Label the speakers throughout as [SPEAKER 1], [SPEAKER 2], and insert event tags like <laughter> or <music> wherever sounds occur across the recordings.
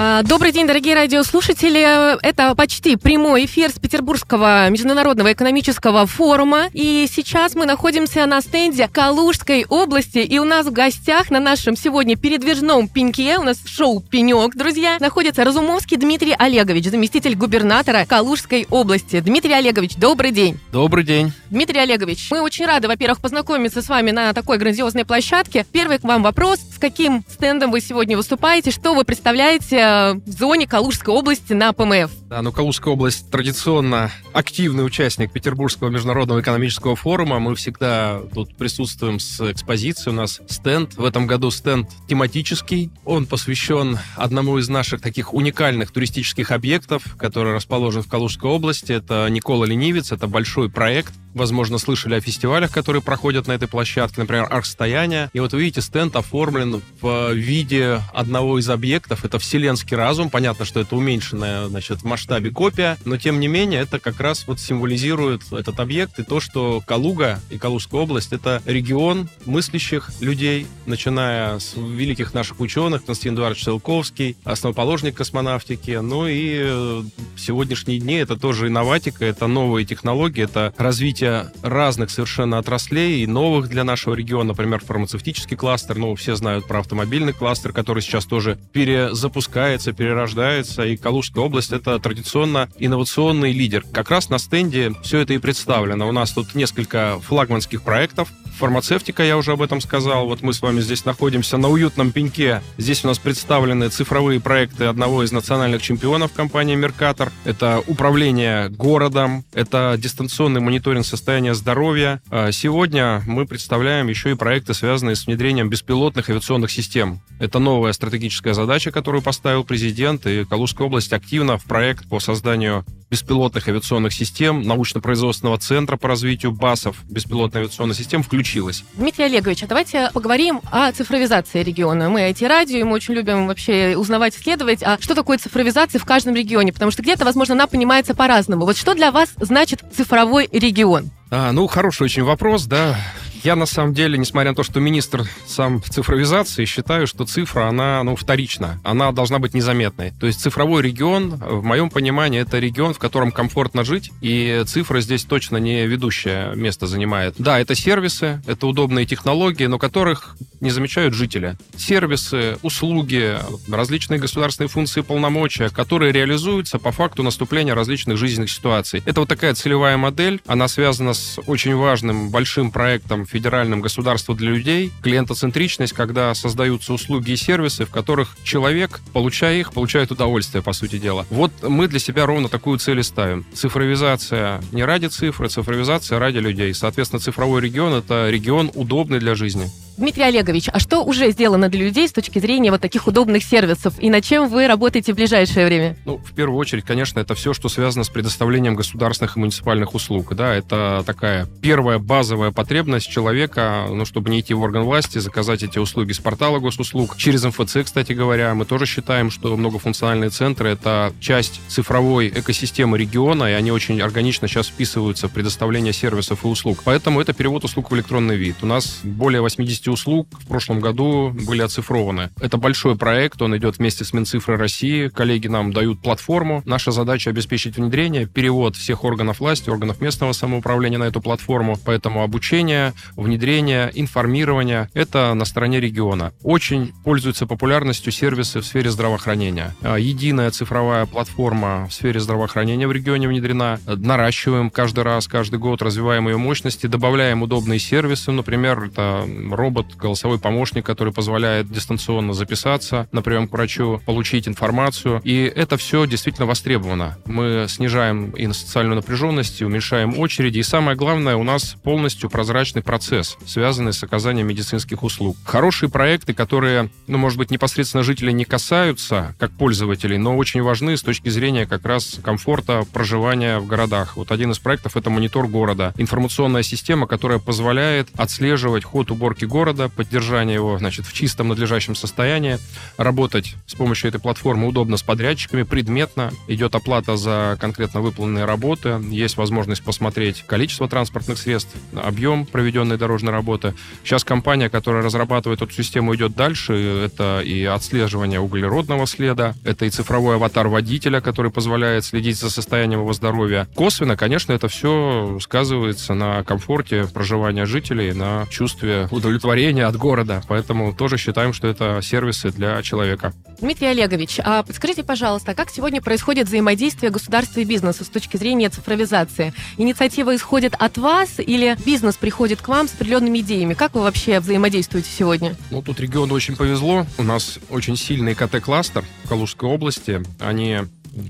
[SPEAKER 1] А, добрый день, дорогие радиослушатели. Это почти прямой эфир с Петербургского международного экономического форума. И сейчас мы находимся на стенде Калужской области. И у нас в гостях на нашем сегодня передвижном пеньке, у нас шоу «Пенек», друзья, находится Разумовский Дмитрий Олегович, заместитель губернатора Калужской области. Дмитрий Олегович, добрый день.
[SPEAKER 2] Добрый день.
[SPEAKER 1] Дмитрий Олегович, мы очень рады, во-первых, познакомиться с вами на такой грандиозной площадке. Первый к вам вопрос. С каким стендом вы сегодня выступаете? Что вы представляете в зоне Калужской области на ПМФ.
[SPEAKER 2] Да, ну Калужская область традиционно активный участник Петербургского международного экономического форума. Мы всегда тут присутствуем с экспозицией. У нас стенд. В этом году стенд тематический. Он посвящен одному из наших таких уникальных туристических объектов, который расположен в Калужской области. Это Никола Ленивец. Это большой проект. Возможно, слышали о фестивалях, которые проходят на этой площадке, например, Архстояние. И вот вы видите, стенд оформлен в виде одного из объектов. Это вселенский разум. Понятно, что это уменьшенная, значит, в масштабе копия, но тем не менее это как раз вот символизирует этот объект и то, что Калуга и Калужская область — это регион мыслящих людей, начиная с великих наших ученых, Константин Эдуардович Целковский, основоположник космонавтики, ну и э, сегодняшние дни это тоже инноватика, это новые технологии, это развитие разных совершенно отраслей и новых для нашего региона, например, фармацевтический кластер, ну, все знают про автомобильный кластер, который сейчас тоже перезапускает развивается, перерождается, и Калужская область — это традиционно инновационный лидер. Как раз на стенде все это и представлено. У нас тут несколько флагманских проектов, фармацевтика, я уже об этом сказал. Вот мы с вами здесь находимся на уютном пеньке. Здесь у нас представлены цифровые проекты одного из национальных чемпионов компании «Меркатор». Это управление городом, это дистанционный мониторинг состояния здоровья. А сегодня мы представляем еще и проекты, связанные с внедрением беспилотных авиационных систем. Это новая стратегическая задача, которую поставил президент, и Калужская область активно в проект по созданию беспилотных авиационных систем, научно-производственного центра по развитию БАСов беспилотных авиационных систем включилась.
[SPEAKER 1] Дмитрий Олегович, а давайте поговорим о цифровизации региона. Мы IT-радио, и мы очень любим вообще узнавать, исследовать, а что такое цифровизация в каждом регионе, потому что где-то, возможно, она понимается по-разному. Вот что для вас значит цифровой регион?
[SPEAKER 2] А, ну, хороший очень вопрос, да. Я на самом деле, несмотря на то, что министр сам цифровизации, считаю, что цифра, она, ну, вторична. Она должна быть незаметной. То есть цифровой регион, в моем понимании, это регион, в котором комфортно жить, и цифра здесь точно не ведущее место занимает. Да, это сервисы, это удобные технологии, но которых не замечают жители. Сервисы, услуги, различные государственные функции и полномочия, которые реализуются по факту наступления различных жизненных ситуаций. Это вот такая целевая модель, она связана с очень важным большим проектом федеральным государство для людей, клиентоцентричность, когда создаются услуги и сервисы, в которых человек, получая их, получает удовольствие, по сути дела. Вот мы для себя ровно такую цель и ставим. Цифровизация не ради цифры, цифровизация ради людей. Соответственно, цифровой регион — это регион удобный для жизни.
[SPEAKER 1] Дмитрий Олегович, а что уже сделано для людей с точки зрения вот таких удобных сервисов? И над чем вы работаете в ближайшее время?
[SPEAKER 2] Ну, в первую очередь, конечно, это все, что связано с предоставлением государственных и муниципальных услуг. Да, это такая первая базовая потребность человека, ну, чтобы не идти в орган власти, заказать эти услуги с портала госуслуг. Через МФЦ, кстати говоря, мы тоже считаем, что многофункциональные центры — это часть цифровой экосистемы региона, и они очень органично сейчас вписываются в предоставление сервисов и услуг. Поэтому это перевод услуг в электронный вид. У нас более 80 услуг в прошлом году были оцифрованы. Это большой проект, он идет вместе с Минцифрой России. Коллеги нам дают платформу. Наша задача обеспечить внедрение, перевод всех органов власти, органов местного самоуправления на эту платформу. Поэтому обучение, внедрение, информирование — это на стороне региона. Очень пользуются популярностью сервисы в сфере здравоохранения. А, единая цифровая платформа в сфере здравоохранения в регионе внедрена. Наращиваем каждый раз, каждый год, развиваем ее мощности, добавляем удобные сервисы. Например, это робот робот, голосовой помощник, который позволяет дистанционно записаться на прием к врачу, получить информацию. И это все действительно востребовано. Мы снижаем и социальную напряженность, и уменьшаем очереди. И самое главное, у нас полностью прозрачный процесс, связанный с оказанием медицинских услуг. Хорошие проекты, которые, ну, может быть, непосредственно жителей не касаются, как пользователей, но очень важны с точки зрения как раз комфорта проживания в городах. Вот один из проектов — это монитор города. Информационная система, которая позволяет отслеживать ход уборки города города, поддержание его значит, в чистом надлежащем состоянии, работать с помощью этой платформы удобно с подрядчиками, предметно, идет оплата за конкретно выполненные работы, есть возможность посмотреть количество транспортных средств, объем проведенной дорожной работы. Сейчас компания, которая разрабатывает эту систему, идет дальше. Это и отслеживание углеродного следа, это и цифровой аватар водителя, который позволяет следить за состоянием его здоровья. Косвенно, конечно, это все сказывается на комфорте проживания жителей, на чувстве удовлетворения от города. Поэтому тоже считаем, что это сервисы для человека.
[SPEAKER 1] Дмитрий Олегович, а подскажите, пожалуйста, как сегодня происходит взаимодействие государства и бизнеса с точки зрения цифровизации? Инициатива исходит от вас или бизнес приходит к вам с определенными идеями? Как вы вообще взаимодействуете сегодня?
[SPEAKER 2] Ну, тут региону очень повезло. У нас очень сильный КТ-кластер в Калужской области. Они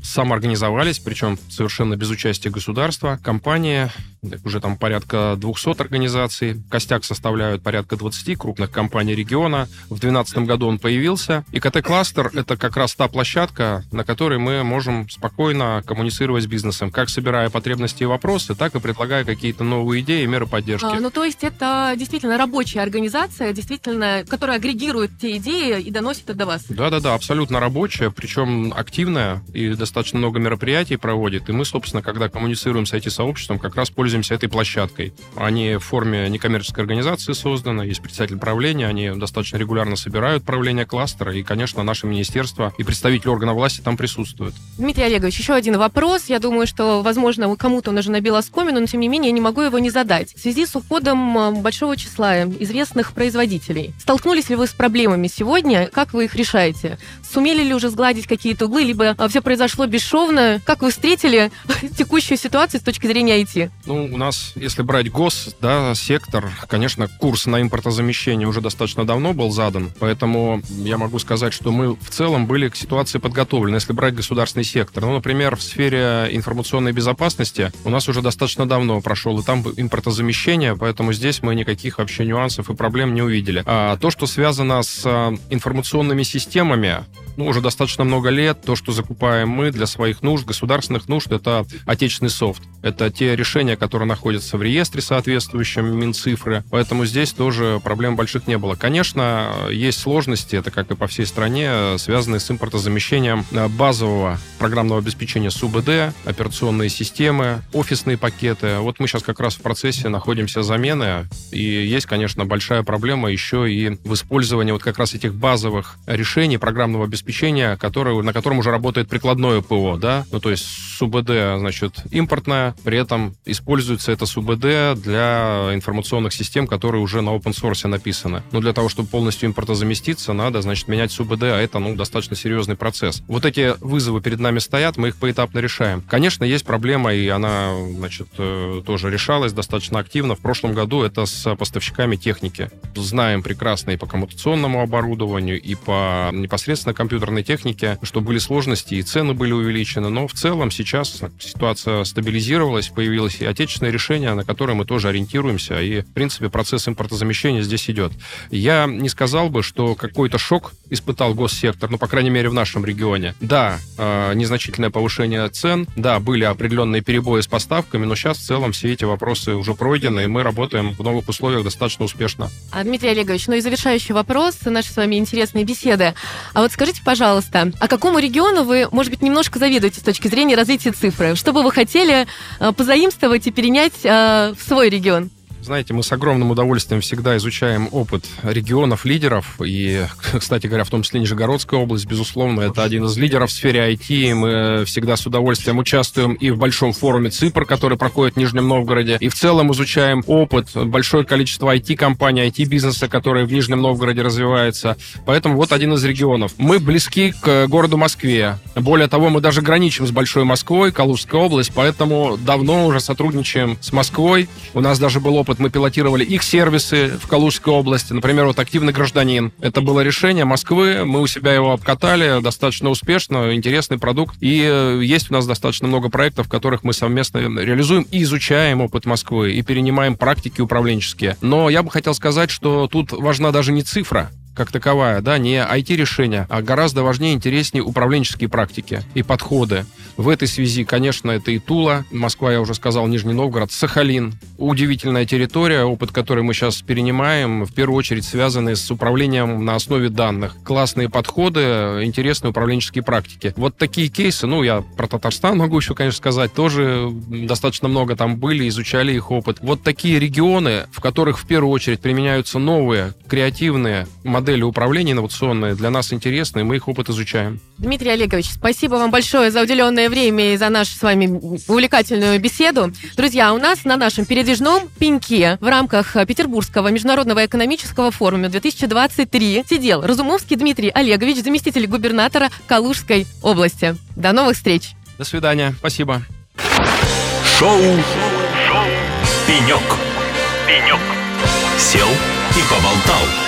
[SPEAKER 2] самоорганизовались, причем совершенно без участия государства. Компания уже там порядка 200 организаций. Костяк составляют порядка 20 крупных компаний региона. В 2012 году он появился. И КТ-кластер — это как раз та площадка, на которой мы можем спокойно коммуницировать с бизнесом, как собирая потребности и вопросы, так и предлагая какие-то новые идеи и меры поддержки. А,
[SPEAKER 1] ну, то есть это действительно рабочая организация, действительно, которая агрегирует те идеи и доносит это до вас?
[SPEAKER 2] Да-да-да, абсолютно рабочая, причем активная и достаточно много мероприятий проводит. И мы, собственно, когда коммуницируем с IT-сообществом, как раз пользуемся пользуемся этой площадкой. Они в форме некоммерческой организации созданы, есть представитель правления, они достаточно регулярно собирают правление кластера, и, конечно, наше министерство и представители органов власти там присутствуют.
[SPEAKER 1] Дмитрий Олегович, еще один вопрос. Я думаю, что, возможно, кому-то он уже набил оскомину, но, тем не менее, я не могу его не задать. В связи с уходом э, большого числа известных производителей, столкнулись ли вы с проблемами сегодня? Как вы их решаете? Сумели ли уже сгладить какие-то углы, либо э, все произошло бесшовно? Как вы встретили <laughs> текущую ситуацию с точки зрения IT?
[SPEAKER 2] Ну, у нас, если брать гос, да, сектор, конечно, курс на импортозамещение уже достаточно давно был задан, поэтому я могу сказать, что мы в целом были к ситуации подготовлены, если брать государственный сектор. Ну, например, в сфере информационной безопасности у нас уже достаточно давно прошел и там импортозамещение, поэтому здесь мы никаких вообще нюансов и проблем не увидели. А то, что связано с а, информационными системами, ну, уже достаточно много лет. То, что закупаем мы для своих нужд, государственных нужд, это отечественный софт. Это те решения, которые находятся в реестре соответствующем Минцифры. Поэтому здесь тоже проблем больших не было. Конечно, есть сложности, это как и по всей стране, связанные с импортозамещением базового программного обеспечения СУБД, операционные системы, офисные пакеты. Вот мы сейчас как раз в процессе находимся замены, и есть, конечно, большая проблема еще и в использовании вот как раз этих базовых решений программного обеспечения который, на котором уже работает прикладное ПО, да, ну, то есть СУБД, значит, импортная, при этом используется это СУБД для информационных систем, которые уже на open source написаны. Но для того, чтобы полностью импортозаместиться, надо, значит, менять СУБД, а это, ну, достаточно серьезный процесс. Вот эти вызовы перед нами стоят, мы их поэтапно решаем. Конечно, есть проблема, и она, значит, э, тоже решалась достаточно активно. В прошлом году это с поставщиками техники. Знаем прекрасно и по коммутационному оборудованию, и по непосредственно компьютерной технике, что были сложности и цены были увеличены, но в целом сейчас ситуация стабилизировалась, появилось и отечественное решение, на которое мы тоже ориентируемся, и, в принципе, процесс импортозамещения здесь идет. Я не сказал бы, что какой-то шок испытал госсектор, ну, по крайней мере, в нашем регионе. Да, э, незначительное повышение цен, да, были определенные перебои с поставками, но сейчас в целом все эти вопросы уже пройдены, и мы работаем в новых условиях достаточно успешно.
[SPEAKER 1] А, Дмитрий Олегович, ну и завершающий вопрос нашей с вами интересной беседы. А вот скажите, пожалуйста, а какому региону вы, может быть, немножко завидуете с точки зрения развития цифры? Что бы вы хотели э, позаимствовать и перенять э, в свой регион?
[SPEAKER 2] Знаете, мы с огромным удовольствием всегда изучаем опыт регионов, лидеров. И, <laughs> кстати говоря, в том числе Нижегородская область, безусловно, это один из лидеров в сфере IT. Мы всегда с удовольствием участвуем и в большом форуме ЦИПР, который проходит в Нижнем Новгороде. И в целом изучаем опыт, большое количество IT-компаний, IT-бизнеса, который в Нижнем Новгороде развивается. Поэтому вот один из регионов. Мы близки к городу Москве. Более того, мы даже граничим с Большой Москвой, Калужская область, поэтому давно уже сотрудничаем с Москвой. У нас даже был опыт опыт, мы пилотировали их сервисы в Калужской области. Например, вот «Активный гражданин». Это было решение Москвы, мы у себя его обкатали достаточно успешно, интересный продукт. И э, есть у нас достаточно много проектов, в которых мы совместно реализуем и изучаем опыт Москвы, и перенимаем практики управленческие. Но я бы хотел сказать, что тут важна даже не цифра, как таковая, да, не IT-решения, а гораздо важнее, интереснее управленческие практики и подходы. В этой связи, конечно, это и Тула, Москва, я уже сказал, Нижний Новгород, Сахалин, удивительная территория, опыт, который мы сейчас перенимаем, в первую очередь связанный с управлением на основе данных. Классные подходы, интересные управленческие практики. Вот такие кейсы, ну, я про Татарстан могу еще, конечно, сказать, тоже достаточно много там были, изучали их опыт. Вот такие регионы, в которых в первую очередь применяются новые, креативные модели управления инновационные, для нас интересны, и мы их опыт изучаем.
[SPEAKER 1] Дмитрий Олегович, спасибо вам большое за уделенное время и за нашу с вами увлекательную беседу. Друзья, у нас на нашем передвижном пеньке в рамках Петербургского международного экономического форума 2023 сидел Разумовский Дмитрий Олегович, заместитель губернатора Калужской области. До новых встреч!
[SPEAKER 2] До свидания. Спасибо.
[SPEAKER 3] Шоу. Шоу. Пенек. Пенек. Сел и поболтал.